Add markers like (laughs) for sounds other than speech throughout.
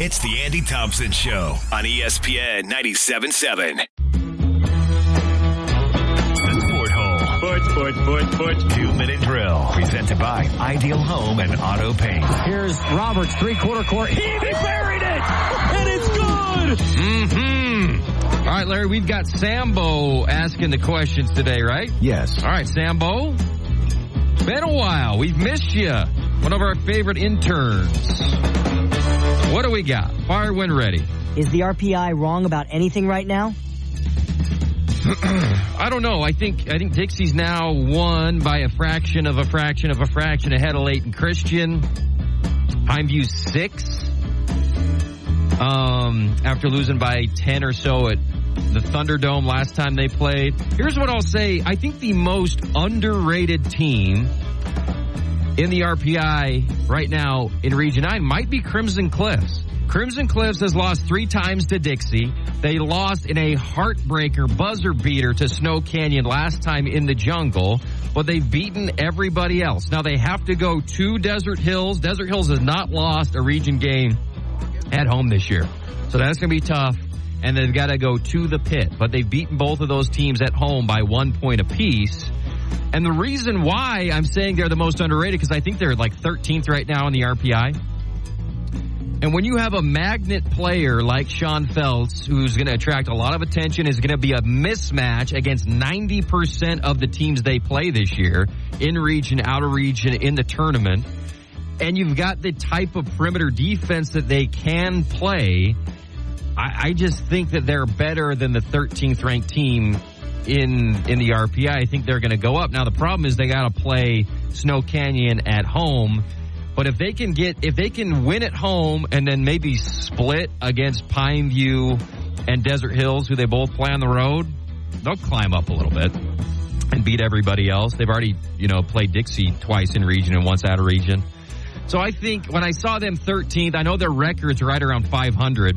It's the Andy Thompson Show on ESPN 97.7. The Sport Hole. Sports, sports, sports, sports. Two minute drill. Presented by Ideal Home and Auto Paint. Here's Roberts, three quarter court. He buried it! And it's good! Mm-hmm. All right, Larry, we've got Sambo asking the questions today, right? Yes. All right, Sambo. Been a while. We've missed you. One of our favorite interns. What do we got? Fire when ready. Is the RPI wrong about anything right now? (clears throat) I don't know. I think I think Dixie's now won by a fraction of a fraction of a fraction ahead of Layton Christian. Pineview six. Um, after losing by ten or so at the Thunderdome last time they played. Here's what I'll say. I think the most underrated team in the RPI right now in Region 9 might be Crimson Cliffs. Crimson Cliffs has lost three times to Dixie. They lost in a heartbreaker buzzer beater to Snow Canyon last time in the jungle, but they've beaten everybody else. Now they have to go to Desert Hills. Desert Hills has not lost a region game at home this year. So that's going to be tough. And they've got to go to the pit, but they've beaten both of those teams at home by one point apiece. And the reason why I'm saying they're the most underrated because I think they're like 13th right now in the RPI. And when you have a magnet player like Sean Feltz, who's going to attract a lot of attention, is going to be a mismatch against 90% of the teams they play this year in region, out of region, in the tournament. And you've got the type of perimeter defense that they can play. I, I just think that they're better than the 13th ranked team in in the RPI. I think they're going to go up. Now the problem is they got to play Snow Canyon at home. But if they can get if they can win at home and then maybe split against Pine View and Desert Hills, who they both play on the road, they'll climb up a little bit and beat everybody else. They've already you know played Dixie twice in region and once out of region. So I think when I saw them 13th, I know their record's right around 500.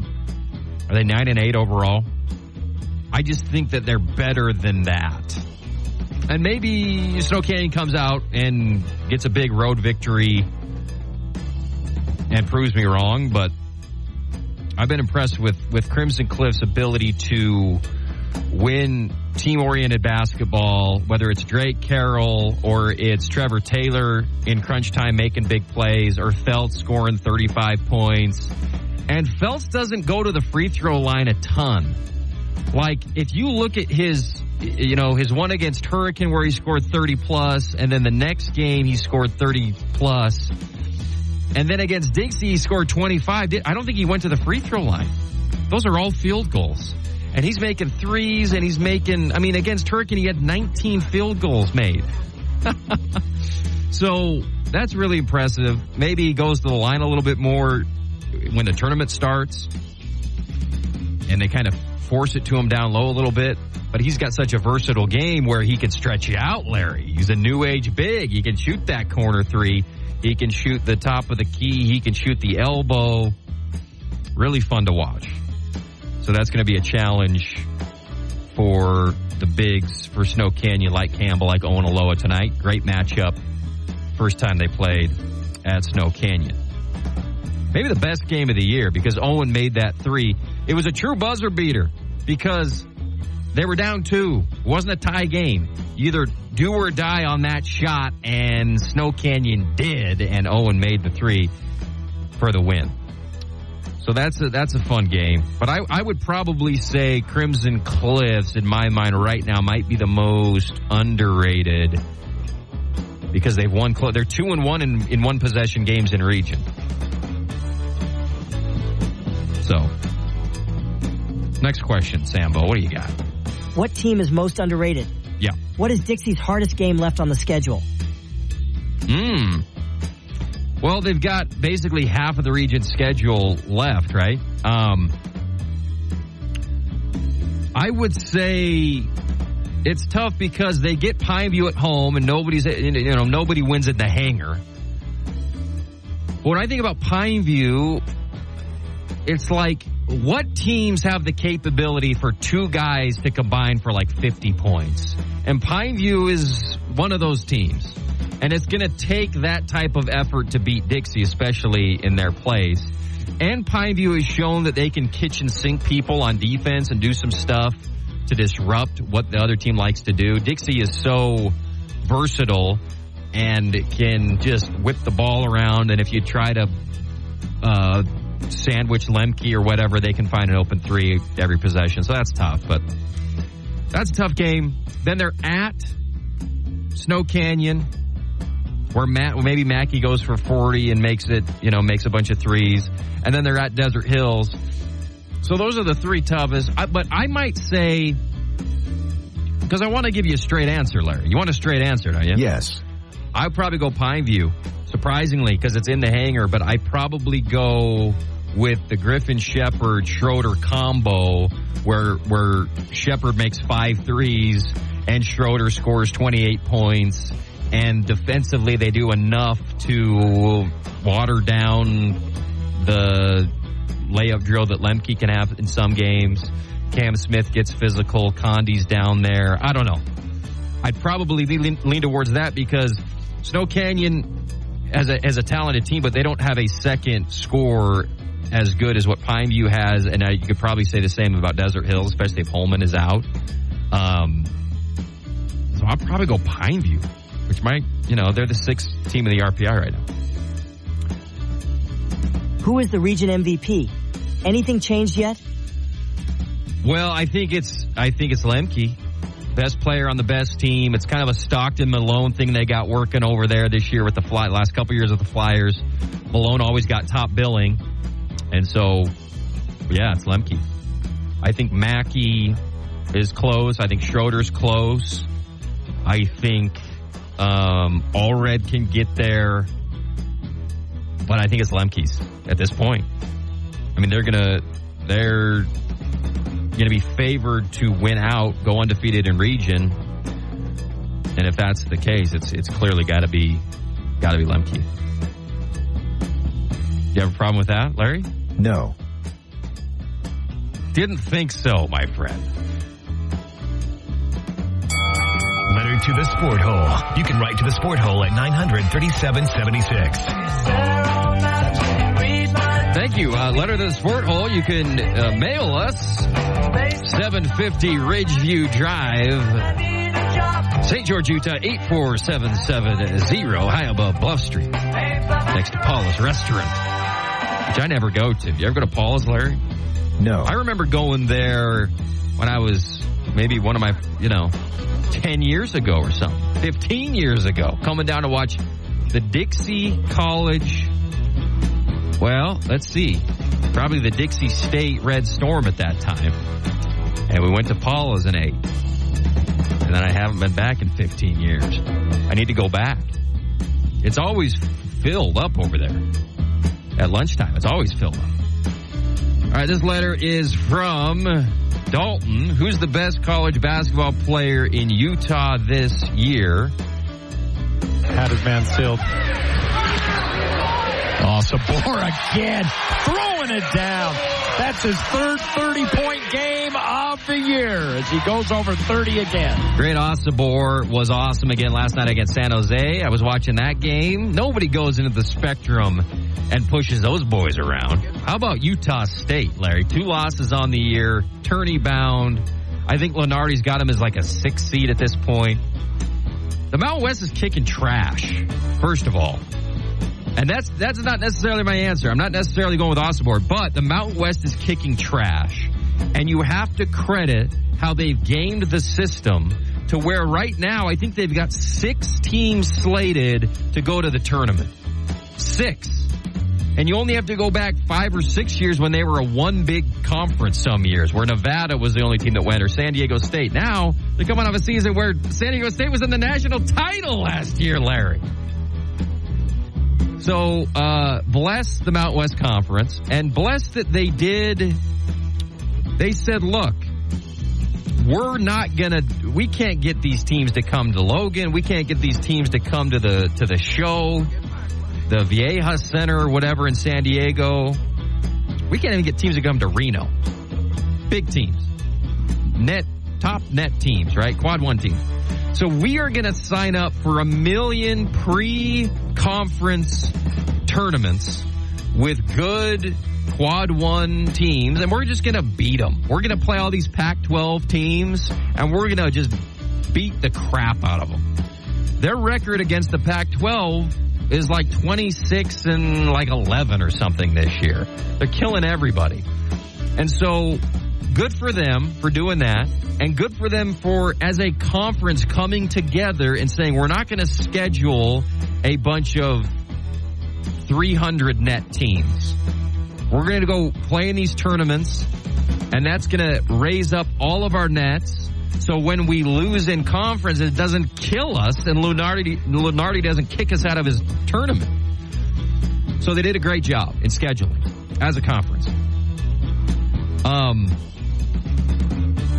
Are they nine and eight overall? I just think that they're better than that. And maybe Snow Canyon comes out and gets a big road victory and proves me wrong, but I've been impressed with, with Crimson Cliff's ability to win team oriented basketball, whether it's Drake Carroll or it's Trevor Taylor in crunch time making big plays or Feltz scoring 35 points. And Feltz doesn't go to the free throw line a ton. Like, if you look at his, you know, his one against Hurricane where he scored 30 plus, and then the next game he scored 30 plus, and then against Dixie he scored 25. I don't think he went to the free throw line. Those are all field goals. And he's making threes and he's making, I mean, against Hurricane he had 19 field goals made. (laughs) so that's really impressive. Maybe he goes to the line a little bit more when the tournament starts and they kind of force it to him down low a little bit. But he's got such a versatile game where he can stretch you out, Larry. He's a new age big. He can shoot that corner three. He can shoot the top of the key. He can shoot the elbow. Really fun to watch. So that's going to be a challenge for the bigs for Snow Canyon, like Campbell, like Owen Aloha tonight. Great matchup. First time they played at Snow Canyon. Maybe the best game of the year because Owen made that three. It was a true buzzer beater because they were down two. It wasn't a tie game. You either do or die on that shot, and Snow Canyon did, and Owen made the three for the win. So that's a, that's a fun game. But I, I would probably say Crimson Cliffs, in my mind right now, might be the most underrated because they've won. They're two and one in, in one possession games in region. So, next question, Sambo. What do you got? What team is most underrated? Yeah. What is Dixie's hardest game left on the schedule? Hmm. Well, they've got basically half of the region's schedule left, right? Um, I would say it's tough because they get Pineview at home and nobody's you know nobody wins at the hangar. When I think about Pineview, it's like what teams have the capability for two guys to combine for like 50 points? And Pineview is one of those teams. And it's going to take that type of effort to beat Dixie, especially in their place. And Pineview has shown that they can kitchen sink people on defense and do some stuff to disrupt what the other team likes to do. Dixie is so versatile and can just whip the ball around. And if you try to uh, sandwich Lemke or whatever, they can find an open three every possession. So that's tough, but that's a tough game. Then they're at Snow Canyon, where Matt, maybe Mackey goes for 40 and makes it, you know, makes a bunch of threes. And then they're at Desert Hills. So those are the three toughest. I, but I might say, because I want to give you a straight answer, Larry. You want a straight answer, don't you? Yes. I'd probably go Pineview, surprisingly, because it's in the hangar, but I probably go with the Griffin Shepard Schroeder combo where where Shepard makes five threes and Schroeder scores 28 points and defensively they do enough to water down the layup drill that Lemke can have in some games. Cam Smith gets physical, Condi's down there. I don't know. I'd probably lean, lean towards that because Snow Canyon as a as a talented team, but they don't have a second score as good as what Pineview has, and I, you could probably say the same about Desert Hills, especially if Holman is out. Um, so I'll probably go Pineview, which might, you know, they're the sixth team in the RPI right now. Who is the region MVP? Anything changed yet? Well, I think it's I think it's Lemke, best player on the best team. It's kind of a Stockton Malone thing they got working over there this year with the fly. Last couple years with the Flyers, Malone always got top billing. And so, yeah, it's Lemke. I think Mackey is close. I think Schroeder's close. I think um, Allred can get there. But I think it's Lemke's at this point. I mean, they're gonna they're gonna be favored to win out, go undefeated in region. And if that's the case, it's it's clearly got to be got to be Lemke. You have a problem with that, Larry? No. Didn't think so, my friend. Letter to the Sport Hole. You can write to the Sport Hole at 900 3776. Thank you. Uh, letter to the Sport Hole. You can uh, mail us 750 Ridgeview Drive, St. George, Utah 84770, high above Bluff Street, next to Paula's Restaurant, which I never go to. You ever go to Paul's, Larry? No. I remember going there when I was maybe one of my, you know, 10 years ago or something, 15 years ago, coming down to watch the Dixie College. Well, let's see. Probably the Dixie State Red Storm at that time. And we went to Paula's and ate. And then I haven't been back in 15 years. I need to go back. It's always filled up over there. At lunchtime, it's always filled up. All right, this letter is from Dalton. Who's the best college basketball player in Utah this year? Had his man sealed. Oh, (laughs) Sabor again, throwing it down. That's his third 30 point game of the year as he goes over 30 again. Great Osobor was awesome again last night against San Jose. I was watching that game. Nobody goes into the spectrum and pushes those boys around. How about Utah State, Larry? Two losses on the year, tourney bound. I think Lunardi's got him as like a six seed at this point. The Mountain West is kicking trash, first of all. And that's that's not necessarily my answer. I'm not necessarily going with Osobor, but the Mountain West is kicking trash. And you have to credit how they've gamed the system to where right now I think they've got six teams slated to go to the tournament. Six. And you only have to go back five or six years when they were a one big conference some years, where Nevada was the only team that went, or San Diego State. Now, they're coming off a season where San Diego State was in the national title last year, Larry. So, uh, bless the Mount West Conference and bless that they did. They said, look, we're not gonna, we can't get these teams to come to Logan. We can't get these teams to come to the, to the show, the Vieja Center or whatever in San Diego. We can't even get teams to come to Reno. Big teams. Net, top net teams, right? Quad one teams. So we are going to sign up for a million pre-conference tournaments with good quad one teams, and we're just going to beat them. We're going to play all these Pac 12 teams, and we're going to just beat the crap out of them. Their record against the Pac 12 is like 26 and like 11 or something this year. They're killing everybody. And so, good for them for doing that, and good for them for, as a conference, coming together and saying, we're not going to schedule a bunch of 300 net teams. We're going to go play in these tournaments, and that's going to raise up all of our nets. So when we lose in conference, it doesn't kill us, and Lunardi, Lunardi doesn't kick us out of his tournament. So they did a great job in scheduling as a conference. Um,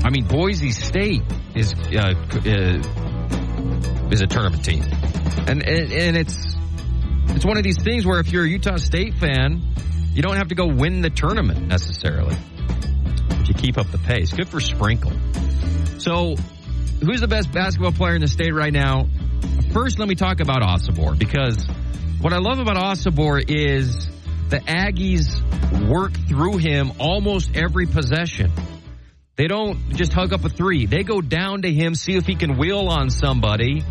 I mean, Boise State is uh, uh, is a tournament team, and, and and it's it's one of these things where if you're a Utah State fan, you don't have to go win the tournament necessarily. You keep up the pace. Good for Sprinkle. So, who's the best basketball player in the state right now? First, let me talk about Osobor because what I love about Osobor is the Aggies work through him almost every possession. They don't just hug up a three. They go down to him, see if he can wheel on somebody,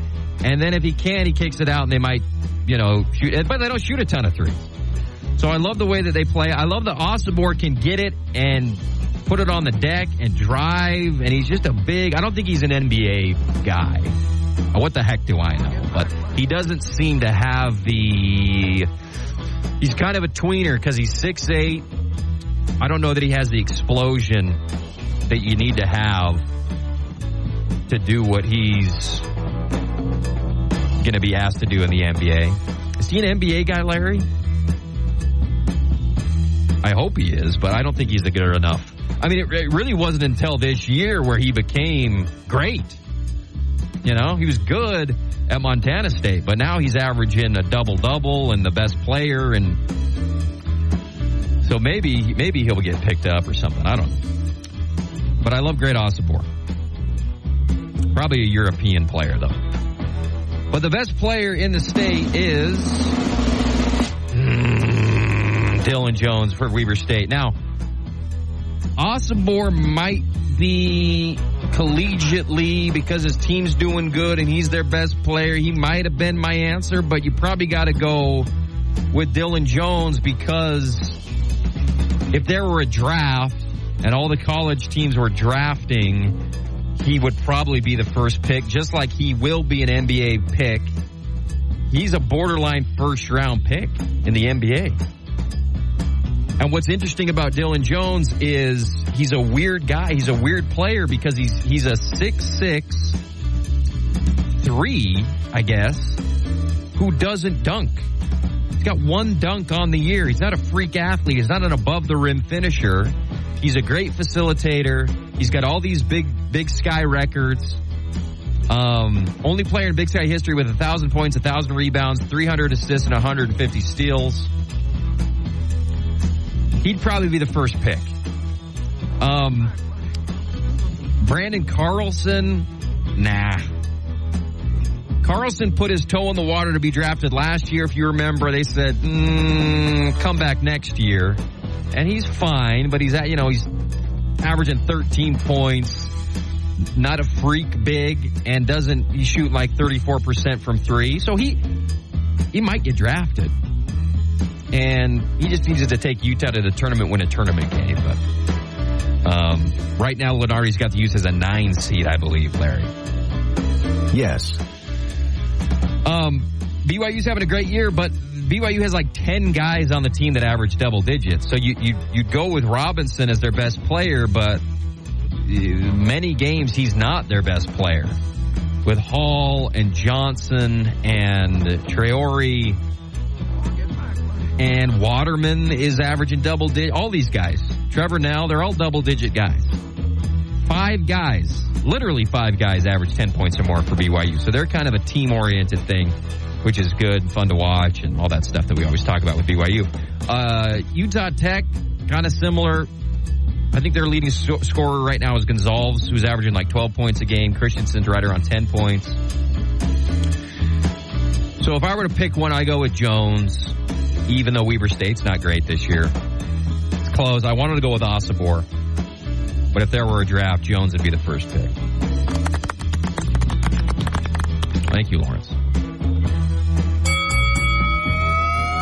and then if he can, he kicks it out, and they might, you know, shoot. But they don't shoot a ton of threes. So I love the way that they play. I love that Osobor can get it and put it on the deck and drive, and he's just a big. I don't think he's an NBA guy. Uh, what the heck do I know? But he doesn't seem to have the. He's kind of a tweener because he's six eight. I don't know that he has the explosion that you need to have to do what he's going to be asked to do in the NBA. Is he an NBA guy, Larry? I hope he is, but I don't think he's good enough. I mean, it, it really wasn't until this year where he became great. You know, he was good at Montana State, but now he's averaging a double double and the best player, and so maybe maybe he'll get picked up or something. I don't know. But I love Great Osobor. Probably a European player though. But the best player in the state is mm, Dylan Jones for Weber State. Now, Osobor might be collegiately because his team's doing good and he's their best player. He might have been my answer, but you probably got to go with Dylan Jones because if there were a draft and all the college teams were drafting, he would probably be the first pick, just like he will be an NBA pick. He's a borderline first round pick in the NBA. And what's interesting about Dylan Jones is he's a weird guy. He's a weird player because he's he's a six six three, I guess, who doesn't dunk. He's got one dunk on the year. He's not a freak athlete. He's not an above the rim finisher. He's a great facilitator. He's got all these big Big Sky records. Um, only player in Big Sky history with a thousand points, a thousand rebounds, 300 assists, and 150 steals. He'd probably be the first pick. Um, Branden Carlson, nah. Carlson put his toe in the water to be drafted last year. If you remember, they said, mm, "Come back next year," and he's fine. But he's at, you know, he's averaging 13 points, not a freak big, and doesn't he shoot like 34 percent from three? So he he might get drafted and he just needs to take Utah to the tournament, win a tournament game. But um, right now, Lunardi's got the Utes as a nine seed, I believe, Larry. Yes. Um, BYU's having a great year, but BYU has like ten guys on the team that average double digits. So you you you'd go with Robinson as their best player, but many games he's not their best player. With Hall and Johnson and Traore and Waterman is averaging double. All these guys, Trevor now, they're all double digit guys. Five guys, literally five guys, average ten points or more for BYU. So they're kind of a team oriented thing, which is good, and fun to watch, and all that stuff that we always talk about with BYU. Uh, Utah Tech, kind of similar. I think their leading scorer right now is Gonzalez, who's averaging like 12 points a game. Christensen's right around 10 points. So if I were to pick one, I go with Jones even though Weber State's not great this year. It's close. I wanted to go with Osobor. But if there were a draft, Jones would be the first pick. Thank you, Lawrence.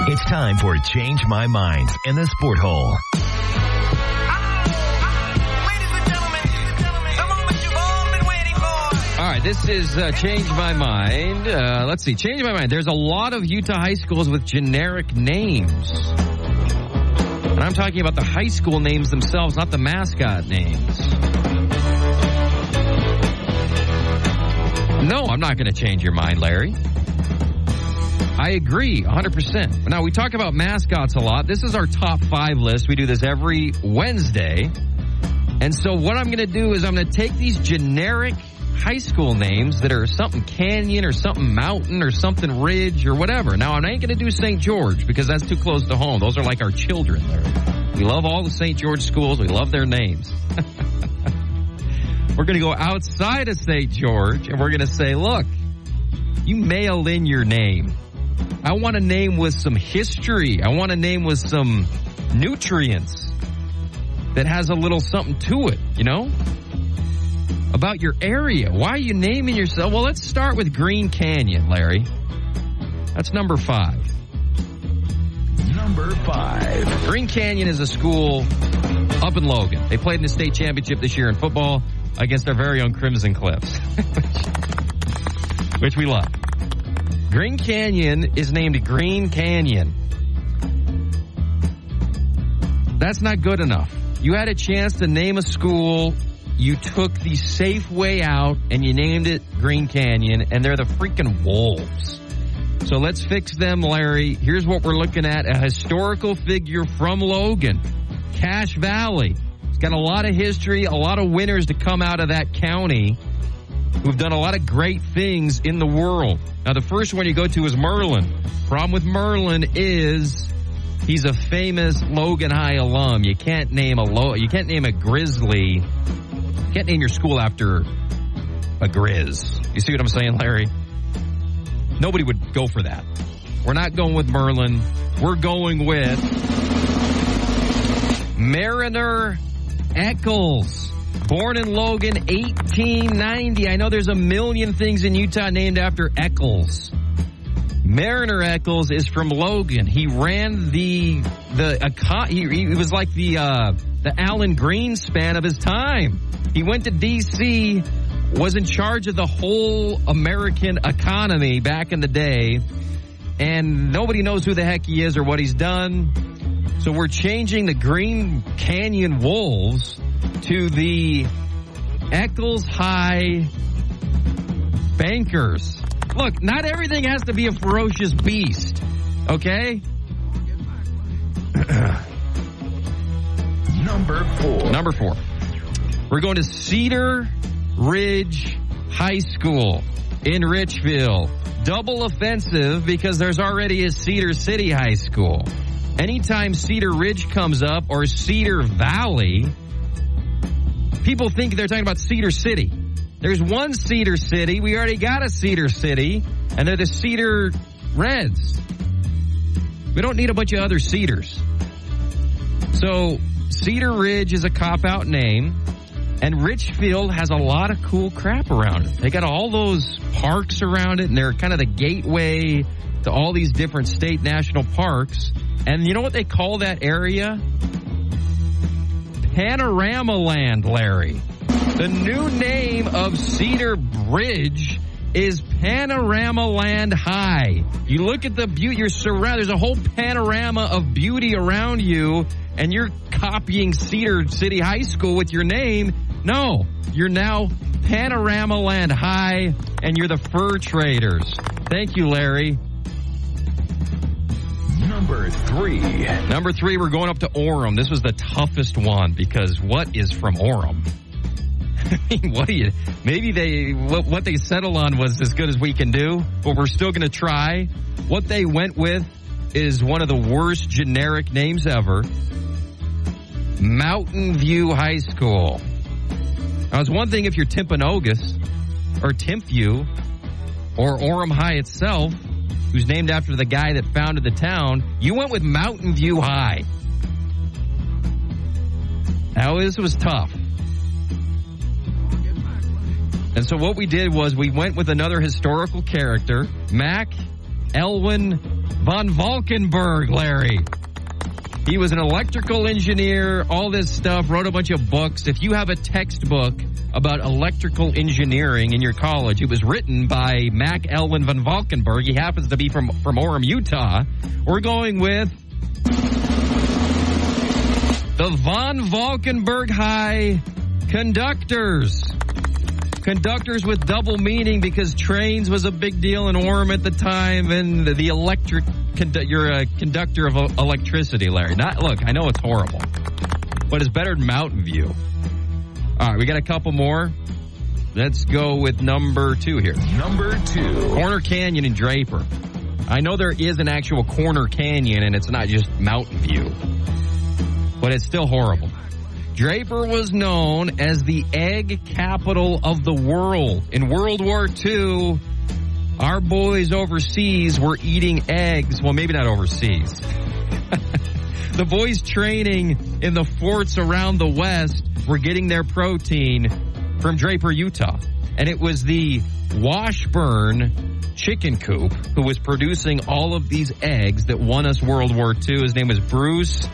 It's time for Change My Mind in the Sport Hole. All right, this is uh, Change My Mind. Uh, let's see, Change My Mind. There's a lot of Utah high schools with generic names. And I'm talking about the high school names themselves, not the mascot names. No, I'm not going to change your mind, Larry. I agree 100%. Now, we talk about mascots a lot. This is our top five list. We do this every Wednesday. And so, what I'm going to do is I'm going to take these generic high school names that are something canyon or something mountain or something ridge or whatever. Now, I ain't going to do St. George because that's too close to home. Those are like our children. We love all the St. George schools. We love their names. (laughs) we're going to go outside of St. George and we're going to say, look, you mail in your name. I want a name with some history. I want a name with some nutrients that has a little something to it, you know? About your area. Why are you naming yourself? Well, let's start with Green Canyon, Larry. That's number five. Number five. Green Canyon is a school up in Logan. They played in the state championship this year in football against our very own Crimson Cliffs, (laughs) which we love. Green Canyon is named Green Canyon. That's not good enough. You had a chance to name a school. You took the safe way out and you named it Green Canyon, and they're the freaking Wolves. So let's fix them, Larry. Here's what we're looking at a historical figure from Logan, Cache Valley. It's got a lot of history, a lot of winners to come out of that county who've done a lot of great things in the world. Now, the first one you go to is Merlin. Problem with Merlin is he's a famous Logan High alum. You can't name a low, you can't name a Grizzly. You can't name your school after a Grizz. You see what I'm saying, Larry? Nobody would go for that. We're not going with Merlin. We're going with Marriner Eccles. Born in Logan, 1890. I know there's a million things in Utah named after Eccles. Marriner Eccles is from Logan. He ran the the he, he was like the uh, the Alan Greenspan of his time. He went to D.C was in charge of the whole American economy back in the day, and nobody knows who the heck he is or what he's done. So we're changing the Green Canyon Wolves to the Eccles High Bankers. Look, not everything has to be a ferocious beast, okay? (clears throat) Number four. Number four. We're going to Cedar Ridge High School in Richfield. Double offensive because there's already a Cedar City High School. Anytime Cedar Ridge comes up or Cedar Valley, people think they're talking about Cedar City. There's one Cedar City. We already got a Cedar City, and they're the Cedar Reds. We don't need a bunch of other Cedars. So, Cedar Ridge is a cop out name. And Richfield has a lot of cool crap around it. They got all those parks around it, and they're kind of the gateway to all these different state national parks. And you know what they call that area? Panorama Land, Larry. The new name of Cedar Bridge is Panorama Land High. You look at the beauty, you're surrounded, there's a whole panorama of beauty around you, and you're copying Cedar City High School with your name. No, you're now Panorama Land High, and you're the fur traders. Thank you, Larry. Number three. Number three, we're going up to Orem. This was the toughest one because what is from Orem? (laughs) what do you? Maybe they what, what they settled on was as good as we can do, but we're still going to try. What they went with is one of the worst generic names ever. Mountain View High School. Now, it's one thing if you're Timpanogos or Timpview or Orem High itself, who's named after the guy that founded the town. You went with Mountain View High. Now this was tough. And so what we did was we went with another historical character, Mac Elwyn von Valkenburg, Larry. He was an electrical engineer, all this stuff, wrote a bunch of books. If you have a textbook about electrical engineering in your college, it was written by Mac Elwyn von Valkenburg. He happens to be from, from Orem, Utah. We're going with the Von Valkenburg High Conductors. Conductors with double meaning because trains was a big deal in Orem at the time, and the electric condu- you're a conductor of electricity, Larry. Not look, I know it's horrible, but it's better than Mountain View. All right, we got a couple more. Let's go with number two here. Number two. Corner Canyon in Draper. I know there is an actual Corner Canyon, and it's not just Mountain View, but it's still horrible. Draper was known as the egg capital of the world. In World War II, our boys overseas were eating eggs. Well, maybe not overseas. (laughs) the boys training in the forts around the West were getting their protein from Draper, Utah. And it was the Washburn chicken coop who was producing all of these eggs that won us World War II. His name was Bruce.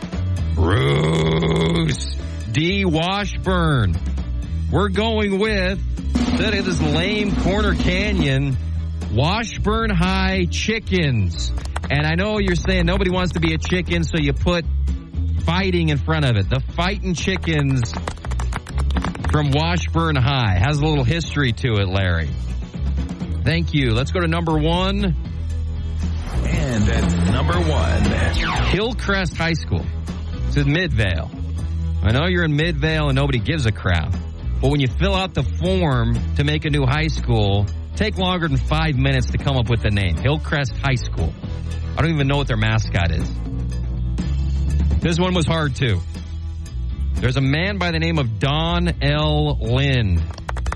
Bruce D. Washburn. We're going with that is this lame corner canyon Washburn High chickens. And I know you're saying nobody wants to be a chicken, so you put fighting in front of it. The fighting chickens from Washburn High has a little history to it, Larry. Thank you. Let's go to number one. And at number one, Hillcrest High School. It's in Midvale. I know you're in Midvale and nobody gives a crap. But when you fill out the form to make a new high school, take longer than five minutes to come up with the name. Hillcrest High School. I don't even know what their mascot is. This one was hard too. There's a man by the name of Don L. Lind,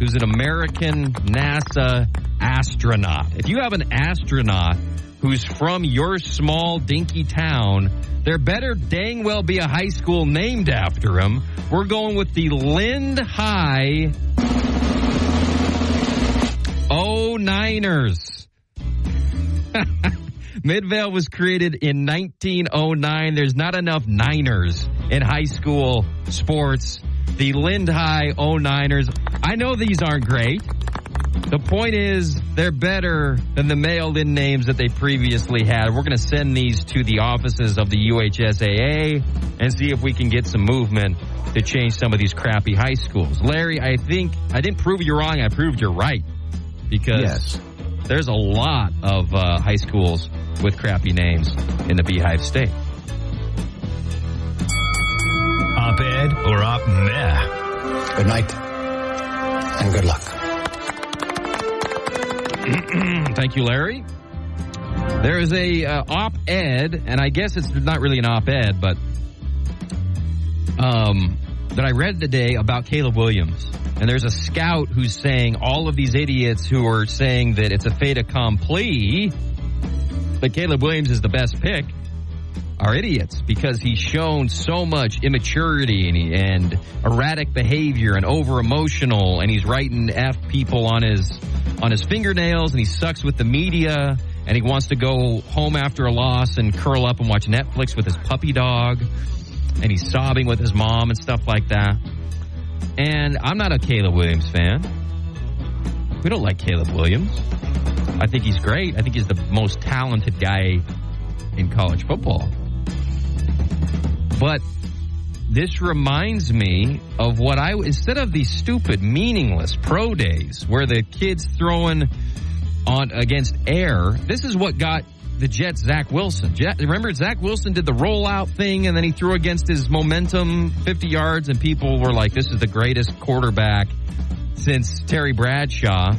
who's an American NASA astronaut. If you have an astronaut who's from your small dinky town, there better dang well be a high school named after him. We're going with the Lind High Niners. (laughs) Midvale was created in 1909. There's not enough Niners in high school sports. The Lind High Oh Niners. I know these aren't great. The point is, they're better than the mailed in names that they previously had. We're going to send these to the offices of the UHSAA and see if we can get some movement to change some of these crappy high schools. Larry, I think I didn't prove you wrong. I proved you're right because Yes. there's a lot of uh, high schools with crappy names in the Beehive State. op-ed or op meh. Good night. And good luck. (clears throat) Thank you, Larry. There is a uh, op-ed, and I guess it's not really an op-ed, but um, that I read today about Caleb Williams. And there's a scout who's saying all of these idiots who are saying that it's a fait accompli that Caleb Williams is the best pick are idiots because he's shown so much immaturity and, he, and erratic behavior and over emotional and he's writing f people on his on his fingernails and he sucks with the media and he wants to go home after a loss and curl up and watch Netflix with his puppy dog and he's sobbing with his mom and stuff like that. And I'm not a Caleb Williams fan. We don't like Caleb Williams. I think he's great. I think he's the most talented guy in college football. But this reminds me of what I instead of these stupid, meaningless pro days where the kids throwing on against air. This is what got the Jets Zach Wilson. Jet, remember Zach Wilson did the rollout thing and then he threw against his momentum 50 yards and people were like, "This is the greatest quarterback since Terry Bradshaw."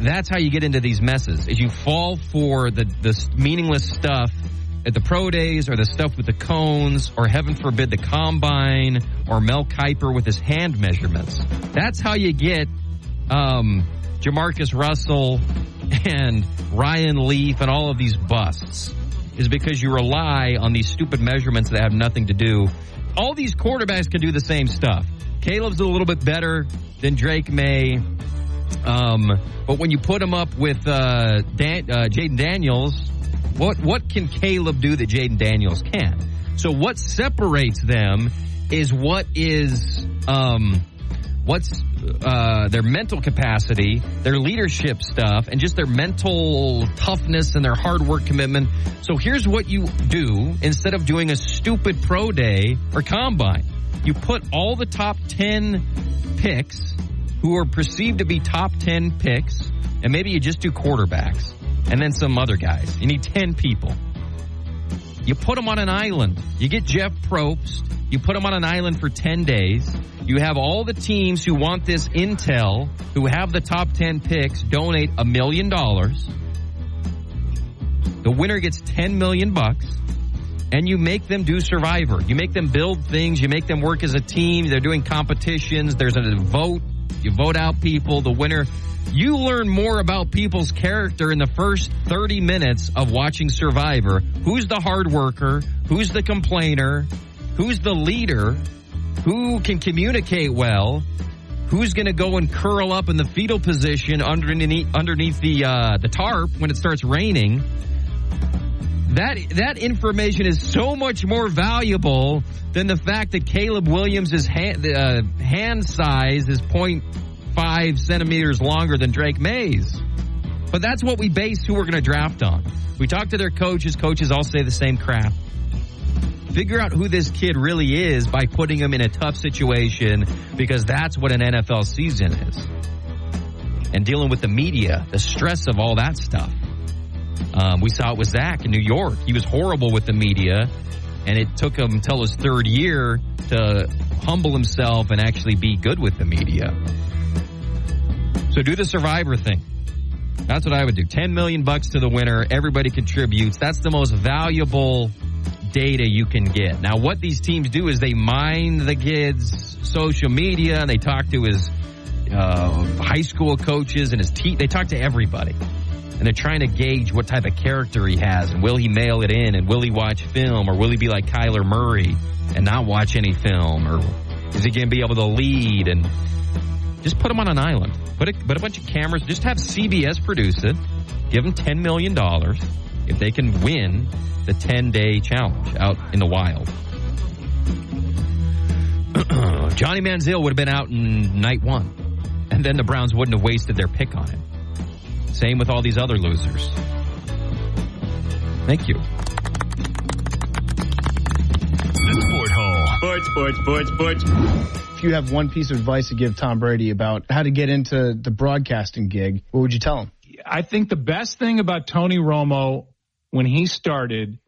That's how you get into these messes. Is you fall for the the meaningless stuff at the pro days or the stuff with the cones or heaven forbid the combine or Mel Kiper with his hand measurements. That's how you get um, Jamarcus Russell and Ryan Leaf and all of these busts is because you rely on these stupid measurements that have nothing to do all these quarterbacks can do the same stuff. Caleb's a little bit better than Drake Maye. Um, but when you put him up with uh, Dan, uh, Jayden Daniels, what what can Caleb do that Jayden Daniels can't? So what separates them is what is um, what's uh, their mental capacity, their leadership stuff, and just their mental toughness and their hard work commitment. So here's what you do instead of doing a stupid pro day or combine. You put all the top 10 picks who are perceived to be top 10 picks, and maybe you just do quarterbacks and then some other guys. You need 10 people. You put them on an island. You get Jeff Probst. You put them on an island for 10 days. You have all the teams who want this intel, who have the top 10 picks, donate a million dollars. The winner gets 10 million bucks. And you make them do Survivor. You make them build things. You make them work as a team. They're doing competitions. There's a vote. You vote out people. The winner. You learn more about people's character in the first 30 minutes of watching Survivor. Who's the hard worker? Who's the complainer? Who's the leader? Who can communicate well? Who's going to go and curl up in the fetal position underneath underneath the uh, the tarp when it starts raining? That that information is so much more valuable than the fact that Caleb Williams' hand, uh, hand size is 0.5 centimeters longer than Drake Maye's. But that's what we base who we're going to draft on. We talk to their coaches. Coaches all say the same crap. Figure out who this kid really is by putting him in a tough situation because that's what an NFL season is. And dealing with the media, the stress of all that stuff. Um, we saw it with Zach in New York. He was horrible with the media, and it took him until his third year to humble himself and actually be good with the media. So do the survivor thing. That's what I would do. 10 million bucks to the winner. Everybody contributes. That's the most valuable data you can get. Now, what these teams do is they mine the kid's social media and they talk to his uh, high school coaches and his te- they talk to everybody and they're trying to gauge what type of character he has and will he mail it in and will he watch film or will he be like Kyler Murray and not watch any film or is he going to be able to lead and just put him on an island put a, put a bunch of cameras just have CBS produce it give them 10 million dollars if they can win the 10 day challenge out in the wild (clears throat) Johnny Manziel would have been out in night one and then the Browns wouldn't have wasted their pick on him same with all these other losers. Thank you. Sports, sports, sports, sports. If you have one piece of advice to give Tom Brady about how to get into the broadcasting gig, what would you tell him? I think the best thing about Tony Romo when he started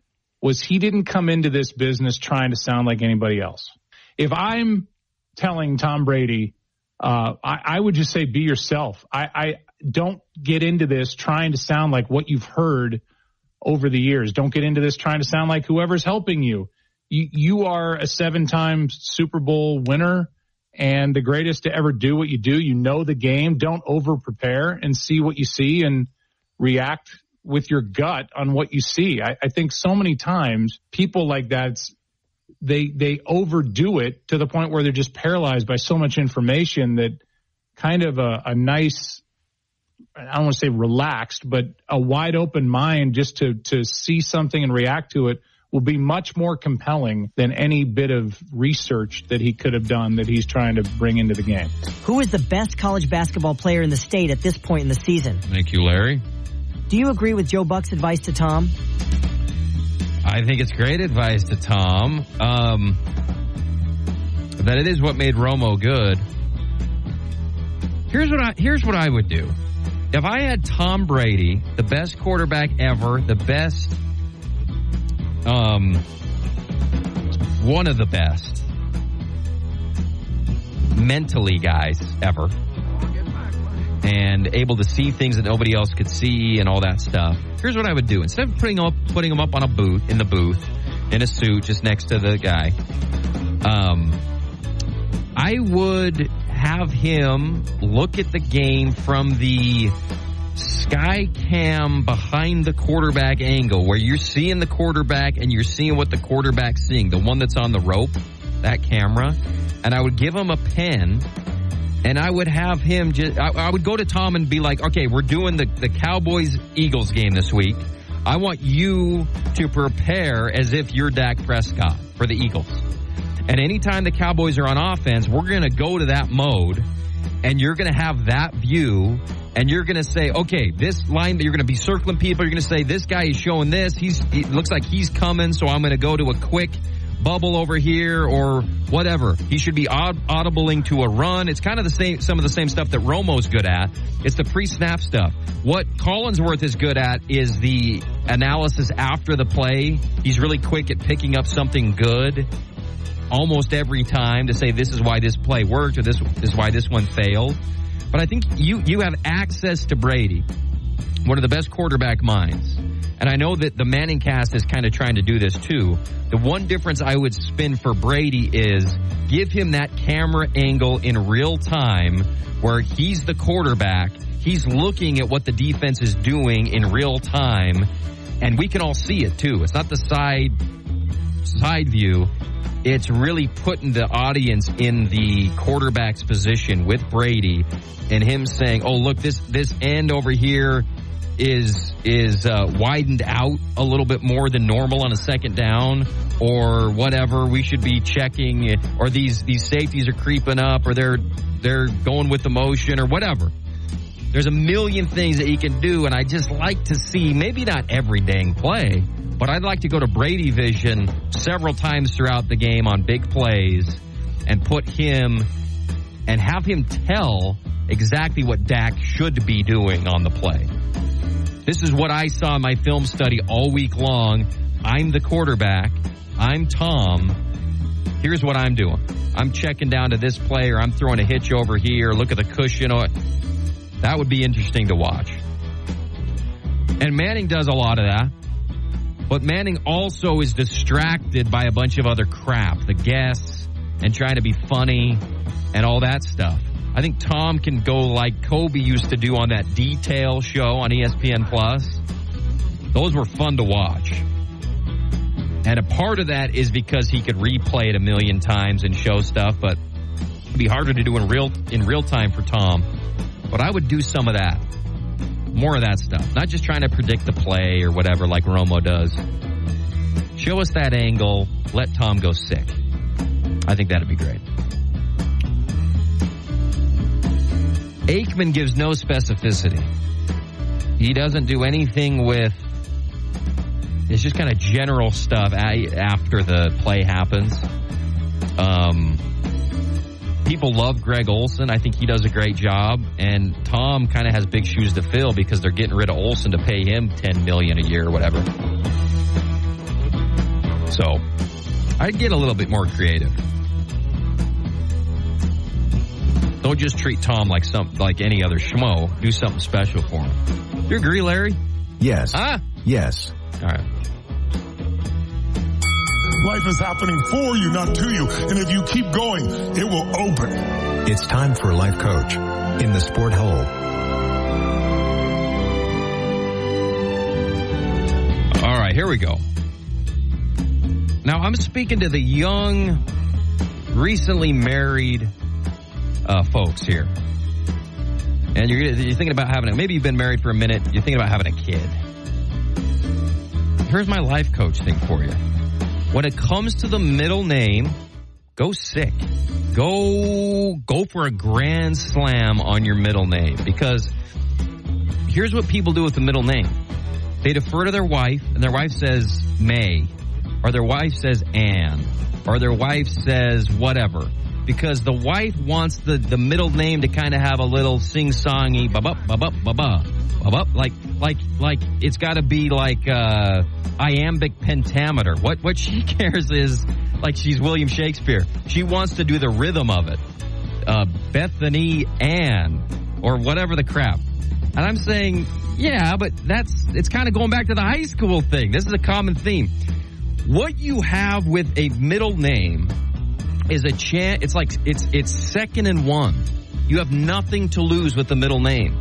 was he didn't come into this business trying to sound like anybody else. If I'm telling Tom Brady, uh, I, I, would just say be yourself. I, I don't get into this trying to sound like what you've heard over the years. Don't get into this trying to sound like whoever's helping you. You, you are a seven time Super Bowl winner and the greatest to ever do what you do. You know the game. Don't over prepare and see what you see and react with your gut on what you see. I, I think so many times people like that, they, they overdo it to the point where they're just paralyzed by so much information that kind of a, a nice I don't want to say relaxed, but a wide open mind just to to see something and react to it will be much more compelling than any bit of research that he could have done that he's trying to bring into the game. Who is the best college basketball player in the state at this point in the season? Thank you, Larry. Do you agree with Joe Buck's advice to Tom? I think it's great advice to Tom. Um, that it is what made Romo good. Here's what I here's what I would do if I had Tom Brady, the best quarterback ever, the best, um, one of the best mentally guys ever, and able to see things that nobody else could see and all that stuff. Here's what I would do: instead of putting him up, putting him up on a booth in the booth in a suit just next to the guy, um, I would have him look at the game from the sky cam behind the quarterback angle where you're seeing the quarterback and you're seeing what the quarterback's seeing, the one that's on the rope. that camera, and I would give him a pen, and I would have him just. I, I would go to Tom and be like, "Okay, we're doing the the Cowboys Eagles game this week. I want you to prepare as if you're Dak Prescott for the Eagles." And anytime the Cowboys are on offense, we're going to go to that mode and you're going to have that view and you're going to say, okay, this line, that you're going to be circling people. You're going to say, this guy is showing this. He's, it looks like he's coming. So I'm going to go to a quick bubble over here or whatever. He should be aud- audibling to a run. It's kind of the same, some of the same stuff that Romo's good at. It's the pre-snap stuff. What Collinsworth is good at is the analysis after the play. He's really quick at picking up something good almost every time to say this is why this play worked or this is why this one failed. But I think you you have access to Brady, one of the best quarterback minds. And I know that the Manning cast is kind of trying to do this too. The one difference I would spin for Brady is give him that camera angle in real time where he's the quarterback. He's looking at what the defense is doing in real time. And we can all see it too. It's not the side side view it's really putting the audience in the quarterback's position with Brady and him saying, "Oh, look this this end over here is is uh, widened out a little bit more than normal on a second down or whatever. We should be checking or these these safeties are creeping up or they're they're going with the motion or whatever." There's a million things that he can do, and I just like to see maybe not every dang play, but I'd like to go to Brady Vision several times throughout the game on big plays and put him and have him tell exactly what Dak should be doing on the play. This is what I saw in my film study all week long. I'm the quarterback. I'm Tom. Here's what I'm doing. I'm checking down to this player. I'm throwing a hitch over here. Look at the cushion. Oh, that would be interesting to watch. And Manning does a lot of that. But Manning also is distracted by a bunch of other crap, the guests and trying to be funny and all that stuff. I think Tom can go like Kobe used to do on that detail show on ESPN Plus. Those were fun to watch. And a part of that is because he could replay it a million times and show stuff, but it'd be harder to do in real in real time for Tom. But I would do some of that. More of that stuff. Not just trying to predict the play or whatever like Romo does. Show us that angle. Let Tom go sick. I think that'd be great. Aikman gives no specificity. He doesn't do anything with. It's just kind of general stuff after the play happens. Um, people love Greg Olsen. I think he does a great job, and Tom kind of has big shoes to fill because they're getting rid of Olson to pay him ten million a year or whatever. So, I'd get a little bit more creative. Don't just treat Tom like some like any other schmo. Do something special for him. You agree, Larry? Yes. Huh? Yes. All right. Life is happening for you, not to you. And if you keep going, it will open. It's time for a life coach in the sport hole. All right, here we go. Now I'm speaking to the young, recently married uh, folks here. And you're, you're thinking about having a, maybe you've been married for a minute, you're thinking about having a kid. Here's my life coach thing for you. When it comes to the middle name, go sick. Go, go for a grand slam on your middle name because here's what people do with the middle name. They defer to their wife and their wife says May or their wife says Anne or their wife says whatever because the wife wants the, the middle name to kind of have a little sing-songy ba ba ba ba ba ba like like like it's got to be like uh iambic pentameter. What what she (laughs) cares is like she's William Shakespeare. She wants to do the rhythm of it. Uh, Bethany Ann or whatever the crap. And I'm saying, yeah, but that's it's kind of going back to the high school thing. This is a common theme. What you have with a middle name is a chance. It's like it's it's second and one. You have nothing to lose with the middle name.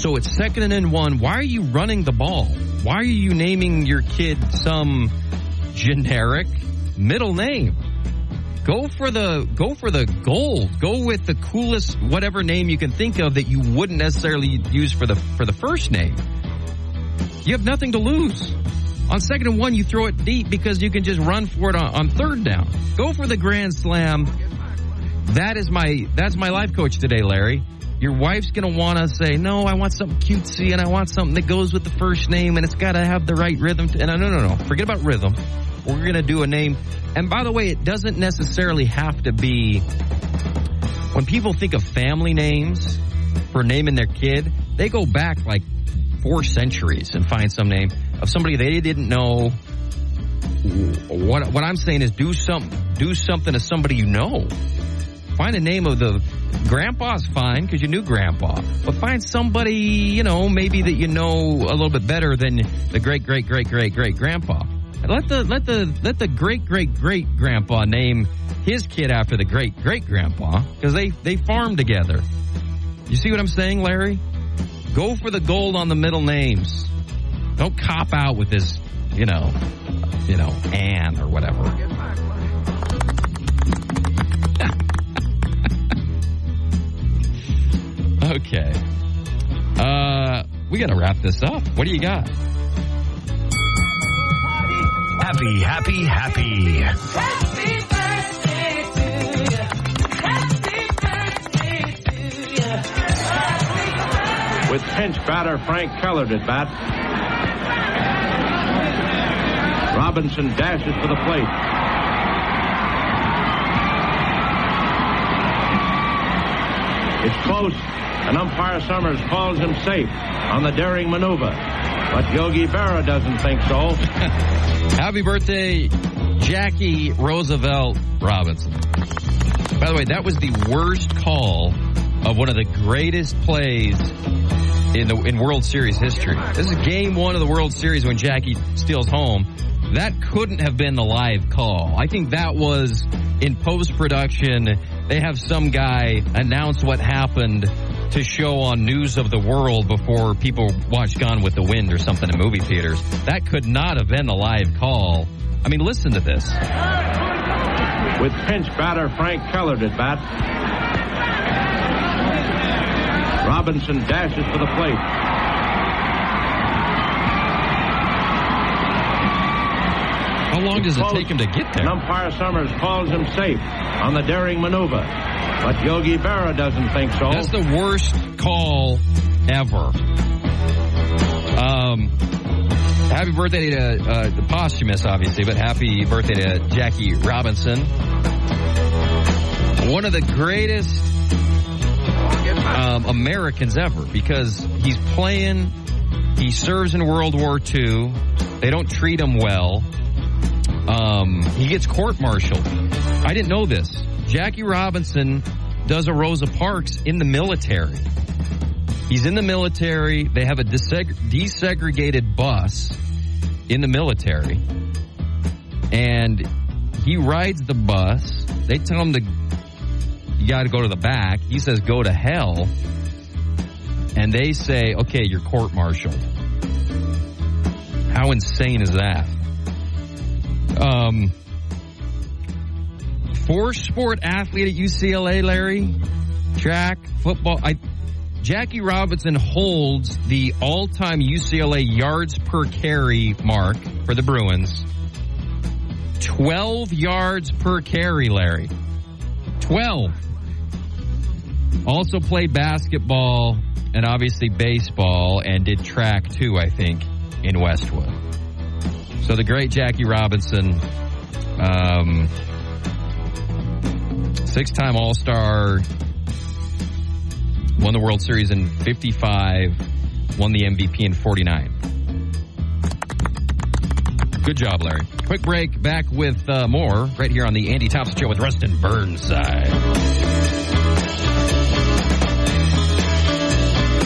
So it's second and one. Why are you running the ball? Why are you naming your kid some generic middle name. Go for the go for the gold. Go with the coolest whatever name you can think of that you wouldn't necessarily use for the for the first name. You have nothing to lose. On second and one, you throw it deep because you can just run for it on, on third down. Go for the grand slam. That is my that's my life coach today, Larry. Your wife's gonna want to say, "No, I want something cutesy, and I want something that goes with the first name, and it's got to have the right rhythm." To, and uh, no, no, no, forget about rhythm. We're gonna do a name. And by the way, it doesn't necessarily have to be. When people think of family names for naming their kid, they go back like four centuries and find some name of somebody they didn't know. What what I'm saying is do some do something to somebody you know. Find a name of the grandpa's fine because you knew grandpa, but find somebody you know maybe that you know a little bit better than the great great great great great grandpa. Let the let the let the great great great grandpa name his kid after the great great grandpa because they they farm together. You see what I'm saying, Larry? Go for the gold on the middle names. Don't cop out with this, you know, you know, Ann or whatever. Okay. Uh, we got to wrap this up. What do you got? Happy, happy, happy. happy birthday to you With pinch batter Frank Kellert at bat. Robinson dashes for the plate. It's close, and umpire Summers calls him safe on the daring maneuver. But Yogi Berra doesn't think so. (laughs) Happy birthday, Jackie Roosevelt Robinson. By the way, that was the worst call of one of the greatest plays in the in World Series history. This is game one of the World Series when Jackie steals home. That couldn't have been the live call. I think that was in post production. They have some guy announce what happened to show on News of the World before people watch Gone with the Wind or something in movie theaters. That could not have been a live call. I mean, listen to this. With pinch batter Frank Kellert at bat. Robinson dashes for the plate. Long does it take him to get there? Umpire Summers calls him safe on the daring maneuver. But Yogi Berra doesn't think so. That's the worst call ever. Um, happy birthday to uh, the posthumous, obviously, but happy birthday to Jackie Robinson. One of the greatest um, Americans ever because he's playing, he serves in World War II. They don't treat him well. Um, he gets court martialed. I didn't know this. Jackie Robinson does a Rosa Parks in the military. He's in the military. They have a deseg- desegregated bus in the military. And he rides the bus. They tell him to, you got to go to the back. He says, go to hell. And they say, okay, you're court martialed. How insane is that? Um, four sport athlete at UCLA, Larry. Track, football. I, Jackie Robinson holds the all-time UCLA yards per carry mark for the Bruins. 12 yards per carry, Larry. 12. Also played basketball and obviously baseball and did track too, I think, in Westwood. So the great Jackie Robinson, um, six time All Star, won the World Series in 55, won the MVP in 49. Good job, Larry. Quick break, back with uh, more right here on the Andy Thompson Show with Rustin Burnside.